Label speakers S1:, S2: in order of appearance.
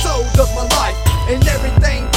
S1: so does my life. And everything